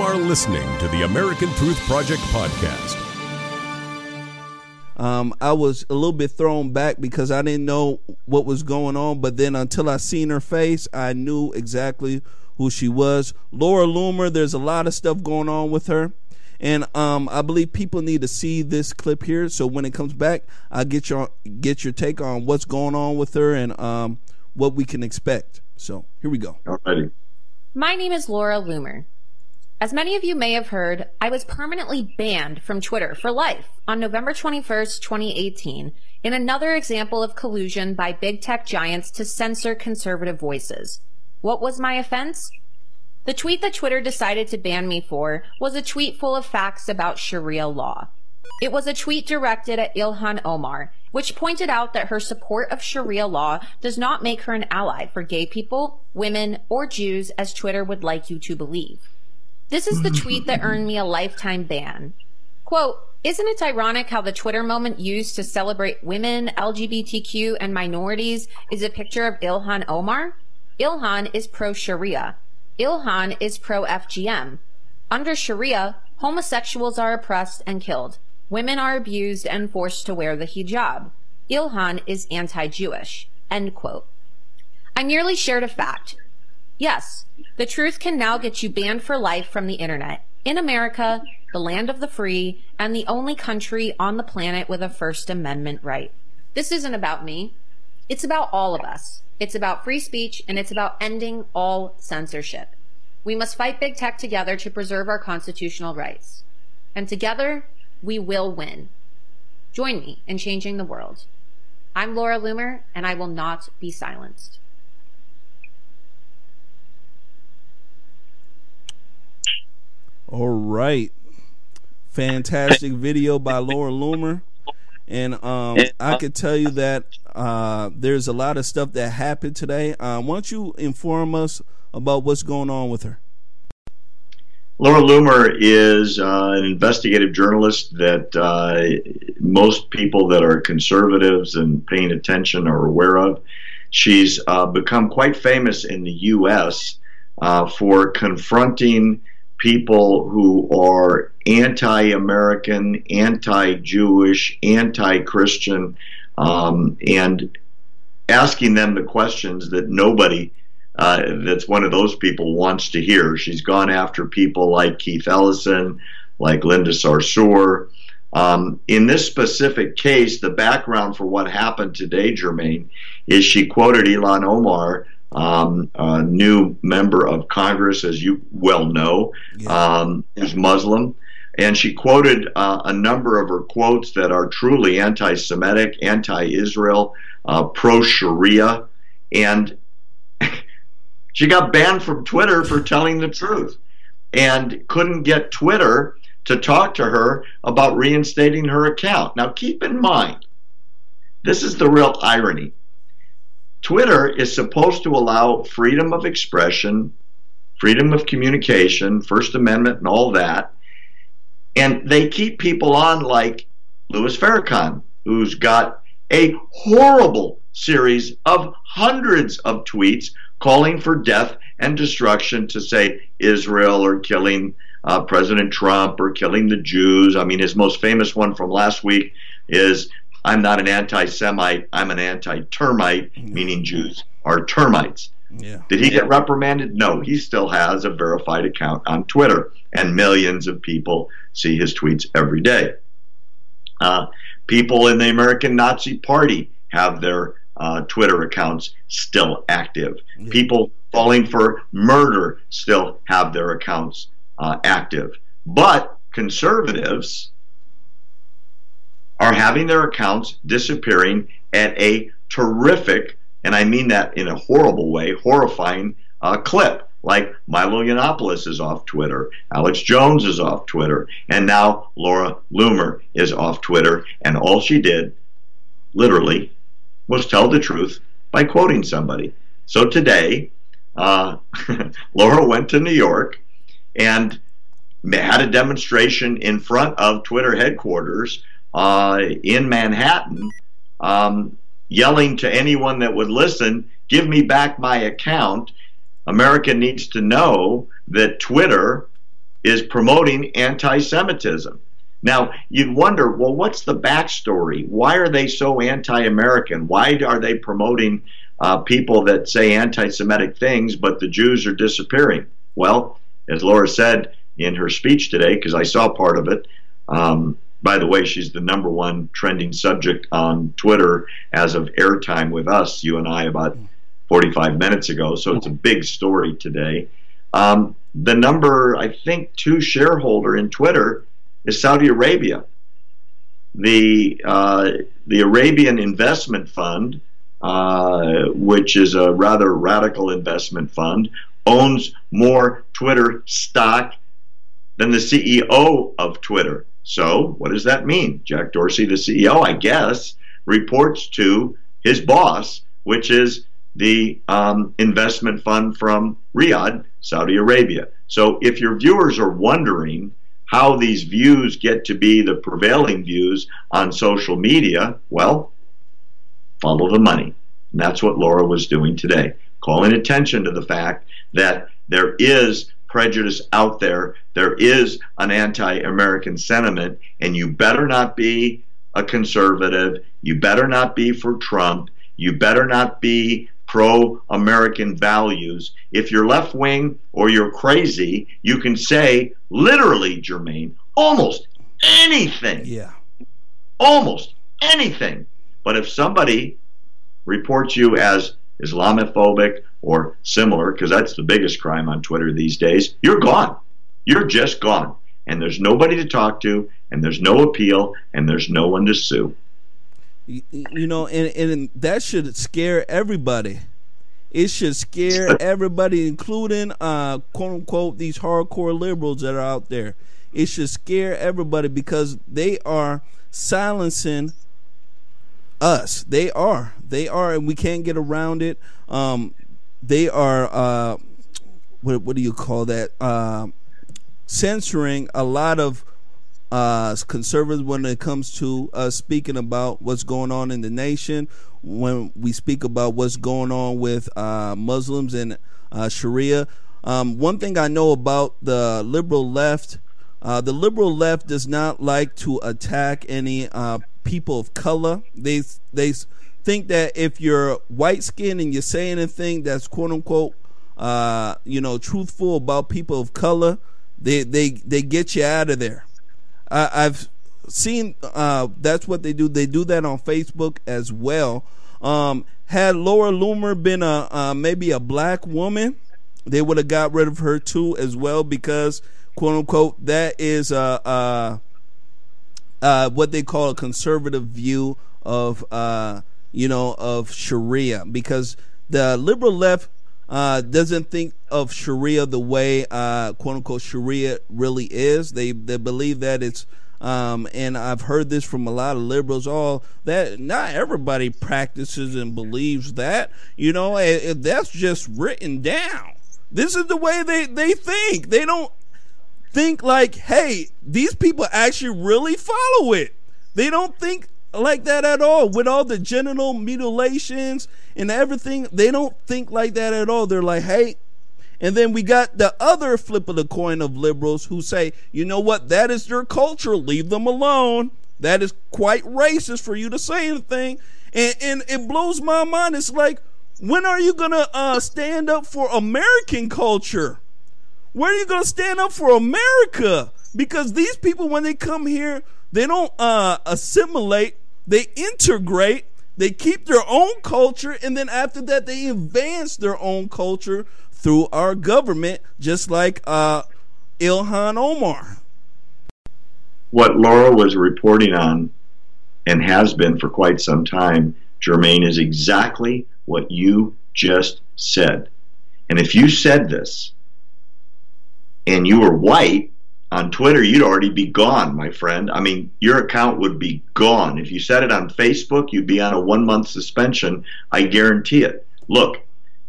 are listening to the American Truth Project podcast. Um, I was a little bit thrown back because I didn't know what was going on, but then until I seen her face, I knew exactly who she was. Laura Loomer, there's a lot of stuff going on with her. And um, I believe people need to see this clip here. So when it comes back, I'll get your get your take on what's going on with her and um, what we can expect. So here we go. Alrighty. My name is Laura Loomer. As many of you may have heard, I was permanently banned from Twitter for life on November 21st, 2018, in another example of collusion by big tech giants to censor conservative voices. What was my offense? The tweet that Twitter decided to ban me for was a tweet full of facts about Sharia law. It was a tweet directed at Ilhan Omar, which pointed out that her support of Sharia law does not make her an ally for gay people, women, or Jews as Twitter would like you to believe. This is the tweet that earned me a lifetime ban. Quote, isn't it ironic how the Twitter moment used to celebrate women, LGBTQ, and minorities is a picture of Ilhan Omar? Ilhan is pro Sharia. Ilhan is pro FGM. Under Sharia, homosexuals are oppressed and killed. Women are abused and forced to wear the hijab. Ilhan is anti-Jewish. End quote. I merely shared a fact. Yes, the truth can now get you banned for life from the internet. In America, the land of the free, and the only country on the planet with a First Amendment right. This isn't about me. It's about all of us. It's about free speech and it's about ending all censorship. We must fight big tech together to preserve our constitutional rights. And together, we will win. Join me in changing the world. I'm Laura Loomer, and I will not be silenced. All right. Fantastic video by Laura Loomer. And um, I could tell you that uh, there's a lot of stuff that happened today. Uh, why don't you inform us about what's going on with her? Laura Loomer is uh, an investigative journalist that uh, most people that are conservatives and paying attention are aware of. She's uh, become quite famous in the U.S. Uh, for confronting people who are anti American, anti Jewish, anti Christian, um, and asking them the questions that nobody uh, that's one of those people wants to hear. She's gone after people like Keith Ellison, like Linda Sarsour. Um, in this specific case, the background for what happened today, Jermaine, is she quoted Ilhan Omar um, a new member of Congress, as you well know, yeah. um, who's Muslim. And she quoted uh, a number of her quotes that are truly anti Semitic, anti Israel, uh, pro Sharia. And she got banned from Twitter for telling the truth and couldn't get Twitter to talk to her about reinstating her account. Now, keep in mind, this is the real irony. Twitter is supposed to allow freedom of expression, freedom of communication, First Amendment, and all that. And they keep people on like Louis Farrakhan, who's got a horrible series of hundreds of tweets calling for death and destruction to say Israel or killing uh, President Trump or killing the Jews. I mean, his most famous one from last week is I'm not an anti Semite, I'm an anti termite, meaning Jews are termites. Yeah. Did he get reprimanded? No, he still has a verified account on Twitter, and millions of people see his tweets every day. Uh, people in the American Nazi Party have their uh, Twitter accounts still active. Yeah. People falling for murder still have their accounts uh, active. But conservatives are having their accounts disappearing at a terrific, and I mean that in a horrible way, horrifying uh, clip. Like Milo Yiannopoulos is off Twitter, Alex Jones is off Twitter, and now Laura Loomer is off Twitter, and all she did, literally, was tell the truth by quoting somebody. So today, uh, Laura went to New York and had a demonstration in front of Twitter headquarters uh, in Manhattan, um, yelling to anyone that would listen, "Give me back my account." America needs to know that Twitter is promoting anti Semitism. Now, you'd wonder, well, what's the backstory? Why are they so anti American? Why are they promoting uh, people that say anti Semitic things, but the Jews are disappearing? Well, as Laura said in her speech today, because I saw part of it, um, by the way, she's the number one trending subject on Twitter as of airtime with us, you and I, about 45 minutes ago. So it's a big story today. Um, the number, I think, two shareholder in Twitter is Saudi Arabia. The uh, the Arabian Investment Fund, uh, which is a rather radical investment fund, owns more Twitter stock than the CEO of Twitter. So, what does that mean? Jack Dorsey, the CEO, I guess, reports to his boss, which is the um, investment fund from Riyadh, Saudi Arabia. So, if your viewers are wondering how these views get to be the prevailing views on social media, well, follow the money. And that's what Laura was doing today, calling attention to the fact that there is prejudice out there, there is an anti American sentiment, and you better not be a conservative, you better not be for Trump, you better not be pro American values. If you're left wing or you're crazy, you can say, literally, Jermaine, almost anything. Yeah. Almost anything. But if somebody reports you as Islamophobic or similar, because that's the biggest crime on Twitter these days, you're gone. You're just gone. And there's nobody to talk to, and there's no appeal, and there's no one to sue you know, and, and that should scare everybody. It should scare everybody, including uh, quote unquote these hardcore liberals that are out there. It should scare everybody because they are silencing us. They are. They are, and we can't get around it. Um, they are. Uh, what what do you call that? Uh, censoring a lot of uh, conservatives when it comes to us speaking about what's going on in the nation, when we speak about what's going on with uh, Muslims and uh, Sharia. Um, one thing I know about the liberal left, uh, the liberal left does not like to attack any uh, people of color. They they think that if you're white skinned and you say anything that's quote unquote uh, you know truthful about people of color, they they they get you out of there. I, have seen uh, that's what they do. They do that on Facebook as well. Um, had Laura Loomer been a uh, maybe a black woman, they would have got rid of her too as well because quote unquote that is uh, uh, uh what they call a conservative view of uh, you know of Sharia because the liberal left uh, doesn't think of Sharia the way uh, quote unquote Sharia really is. They they believe that it's um, and I've heard this from a lot of liberals. All that not everybody practices and believes that. You know, it, that's just written down. This is the way they they think. They don't think like, hey, these people actually really follow it. They don't think like that at all. With all the genital mutilations and everything, they don't think like that at all. They're like, hey, and then we got the other flip of the coin of liberals who say, you know what, that is their culture, leave them alone. That is quite racist for you to say anything. And, and it blows my mind. It's like, when are you going to uh, stand up for American culture? Where are you going to stand up for America? Because these people, when they come here, they don't uh, assimilate, they integrate, they keep their own culture, and then after that, they advance their own culture through our government, just like uh, Ilhan Omar. What Laura was reporting on and has been for quite some time, Jermaine, is exactly what you just said. And if you said this and you were white, on Twitter, you'd already be gone, my friend. I mean, your account would be gone. If you said it on Facebook, you'd be on a one month suspension. I guarantee it. Look,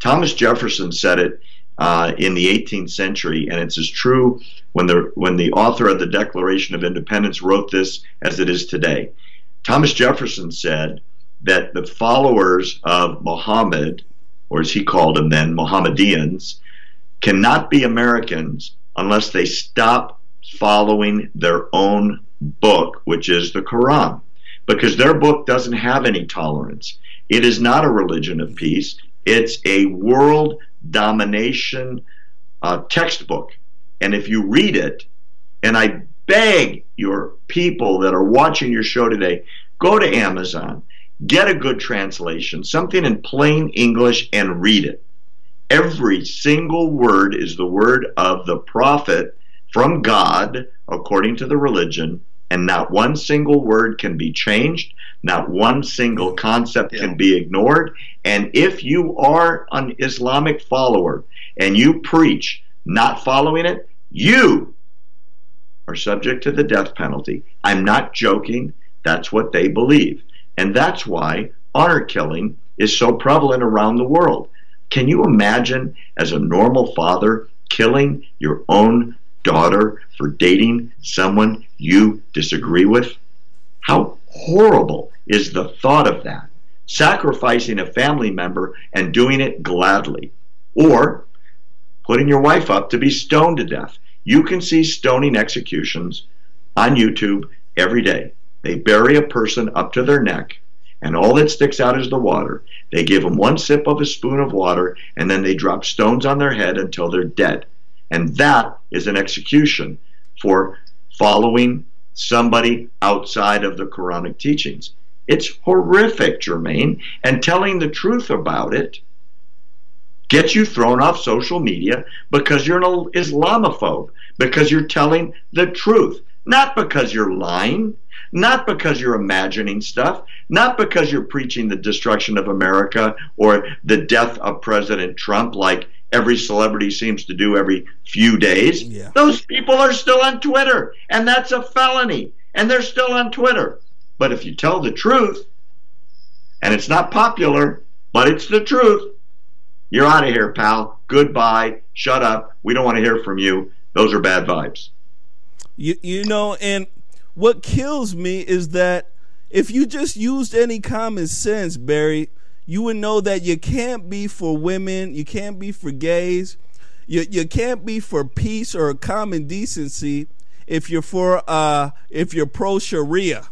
Thomas Jefferson said it uh, in the 18th century, and it's as true when the when the author of the Declaration of Independence wrote this as it is today. Thomas Jefferson said that the followers of Muhammad, or as he called them then, Mohammedans, cannot be Americans unless they stop following their own book, which is the Quran, because their book doesn't have any tolerance. It is not a religion of peace. It's a world domination uh, textbook. And if you read it, and I beg your people that are watching your show today, go to Amazon, get a good translation, something in plain English, and read it. Every single word is the word of the prophet from God, according to the religion, and not one single word can be changed, not one single concept yeah. can be ignored. And if you are an Islamic follower and you preach not following it, you are subject to the death penalty. I'm not joking. That's what they believe. And that's why honor killing is so prevalent around the world. Can you imagine, as a normal father, killing your own daughter for dating someone you disagree with? How horrible is the thought of that? Sacrificing a family member and doing it gladly. Or putting your wife up to be stoned to death. You can see stoning executions on YouTube every day. They bury a person up to their neck, and all that sticks out is the water. They give them one sip of a spoon of water, and then they drop stones on their head until they're dead. And that is an execution for following somebody outside of the Quranic teachings. It's horrific, Jermaine, and telling the truth about it gets you thrown off social media because you're an Islamophobe, because you're telling the truth, not because you're lying, not because you're imagining stuff, not because you're preaching the destruction of America or the death of President Trump like every celebrity seems to do every few days. Yeah. Those people are still on Twitter, and that's a felony, and they're still on Twitter. But if you tell the truth, and it's not popular, but it's the truth, you're out of here, pal. Goodbye. Shut up. We don't want to hear from you. Those are bad vibes. You, you know, and what kills me is that if you just used any common sense, Barry, you would know that you can't be for women, you can't be for gays, you you can't be for peace or common decency if you're for uh if you're pro Sharia.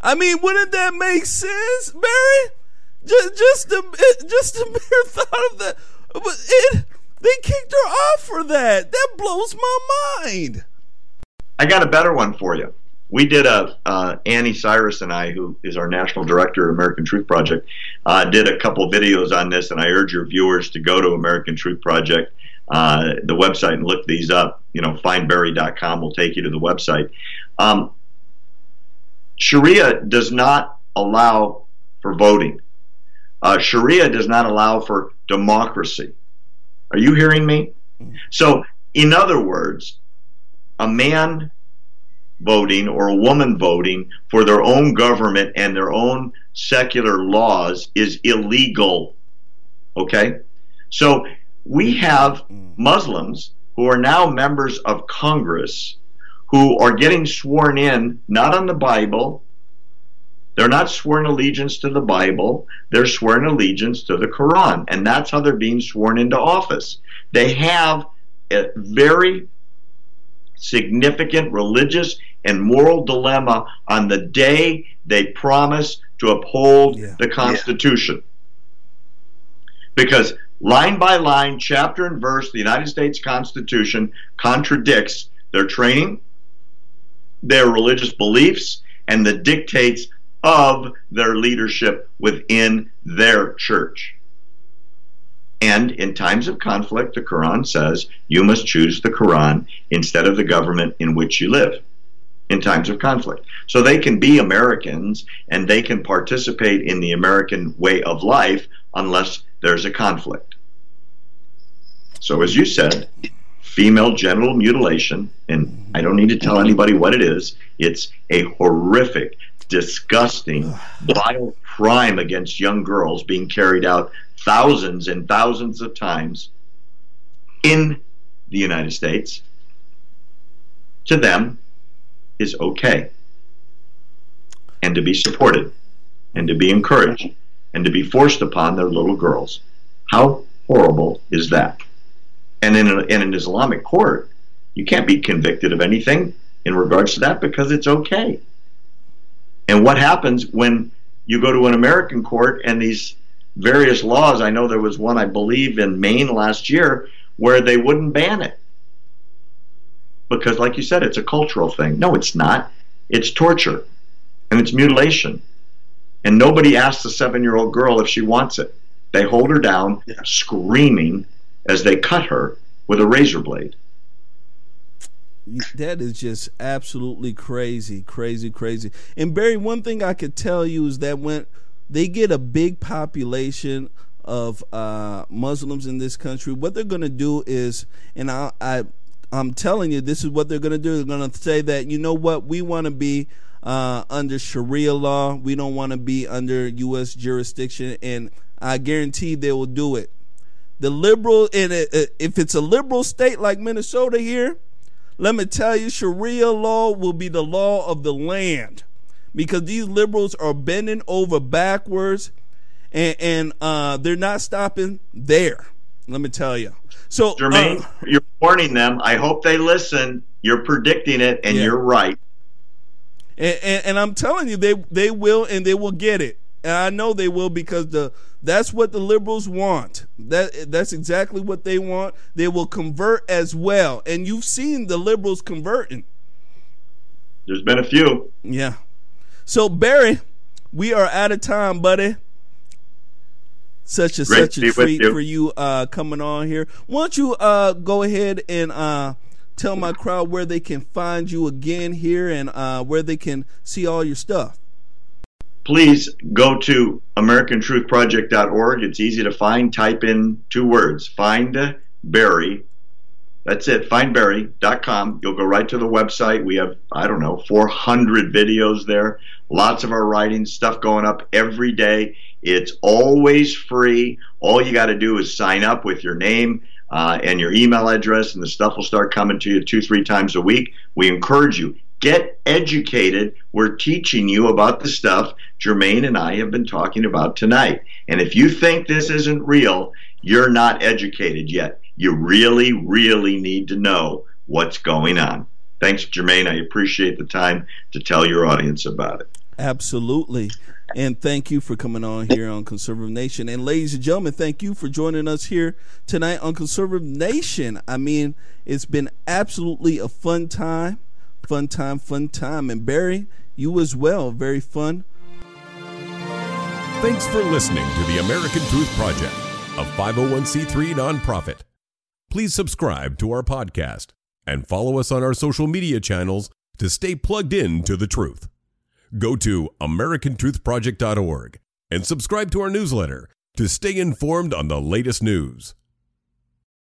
I mean, wouldn't that make sense, Barry? Just just the just the mere thought of that, it they kicked her off for that. That blows my mind. I got a better one for you we did a uh, Annie Cyrus and I, who is our national director of American Truth Project, uh, did a couple videos on this, and I urge your viewers to go to American Truth Project, uh, the website, and look these up. You know, findbarry.com will take you to the website. Um, Sharia does not allow for voting. Uh, Sharia does not allow for democracy. Are you hearing me? Mm. So, in other words, a man voting or a woman voting for their own government and their own secular laws is illegal. Okay? So we have Muslims who are now members of Congress who are getting sworn in not on the Bible. They're not sworn allegiance to the Bible. They're sworn allegiance to the Quran. And that's how they're being sworn into office. They have a very significant religious and moral dilemma on the day they promise to uphold yeah. the Constitution. Yeah. Because line by line, chapter and verse, the United States Constitution contradicts their training, their religious beliefs, and the dictates of their leadership within their church. And in times of conflict, the Quran says you must choose the Quran instead of the government in which you live in times of conflict. So they can be Americans and they can participate in the American way of life unless there's a conflict. So, as you said, female genital mutilation, and I don't need to tell anybody what it is, it's a horrific, disgusting, vile crime against young girls being carried out thousands and thousands of times in the United States. To them, is okay, and to be supported, and to be encouraged, and to be forced upon their little girls. How horrible is that? And in, a, in an Islamic court, You can't be convicted of anything in regards to that because it's okay. And what happens when you go to an American court and these various laws, I know there was one, I believe, in Maine last year where they wouldn't ban it. Because, like you said, it's a cultural thing. No, it's not. It's torture and it's mutilation. And nobody asks a seven year old girl if she wants it. They hold her down, yeah. screaming as they cut her with a razor blade. That is just absolutely crazy, crazy, crazy. And Barry, one thing I could tell you is that when they get a big population of uh, Muslims in this country, what they're going to do is, and I, I, I'm telling you, this is what they're going to do. They're going to say that you know what, we want to be uh, under Sharia law. We don't want to be under U.S. jurisdiction, and I guarantee they will do it. The liberal, and if it's a liberal state like Minnesota here, let me tell you, Sharia law will be the law of the land because these liberals are bending over backwards and, and uh, they're not stopping there. Let me tell you. So, Jermaine, uh, you're warning them. I hope they listen. You're predicting it, and yeah. you're right. And, and, and, I'm telling you, they they will, and they will get it. And I know they will because the that's what the liberals want. That that's exactly what they want. They will convert as well, and you've seen the liberals converting. There's been a few. Yeah. So Barry, we are out of time, buddy. Such a Great such a treat you. for you uh, coming on here. Why don't you uh, go ahead and uh, tell my crowd where they can find you again here and uh, where they can see all your stuff? Please go to AmericanTruthProject.org. It's easy to find. Type in two words find Barry. That's it, findbarry.com. You'll go right to the website. We have, I don't know, 400 videos there. Lots of our writing, stuff going up every day. It's always free. All you got to do is sign up with your name uh, and your email address, and the stuff will start coming to you two, three times a week. We encourage you Get educated. We're teaching you about the stuff Jermaine and I have been talking about tonight. And if you think this isn't real, you're not educated yet. You really, really need to know what's going on. Thanks, Jermaine. I appreciate the time to tell your audience about it. Absolutely. And thank you for coming on here on Conservative Nation. And ladies and gentlemen, thank you for joining us here tonight on Conservative Nation. I mean, it's been absolutely a fun time. Fun time, fun time. And Barry, you as well. Very fun. Thanks for listening to the American Truth Project, a 501c3 nonprofit. Please subscribe to our podcast and follow us on our social media channels to stay plugged in to the truth. Go to americantruthproject.org and subscribe to our newsletter to stay informed on the latest news.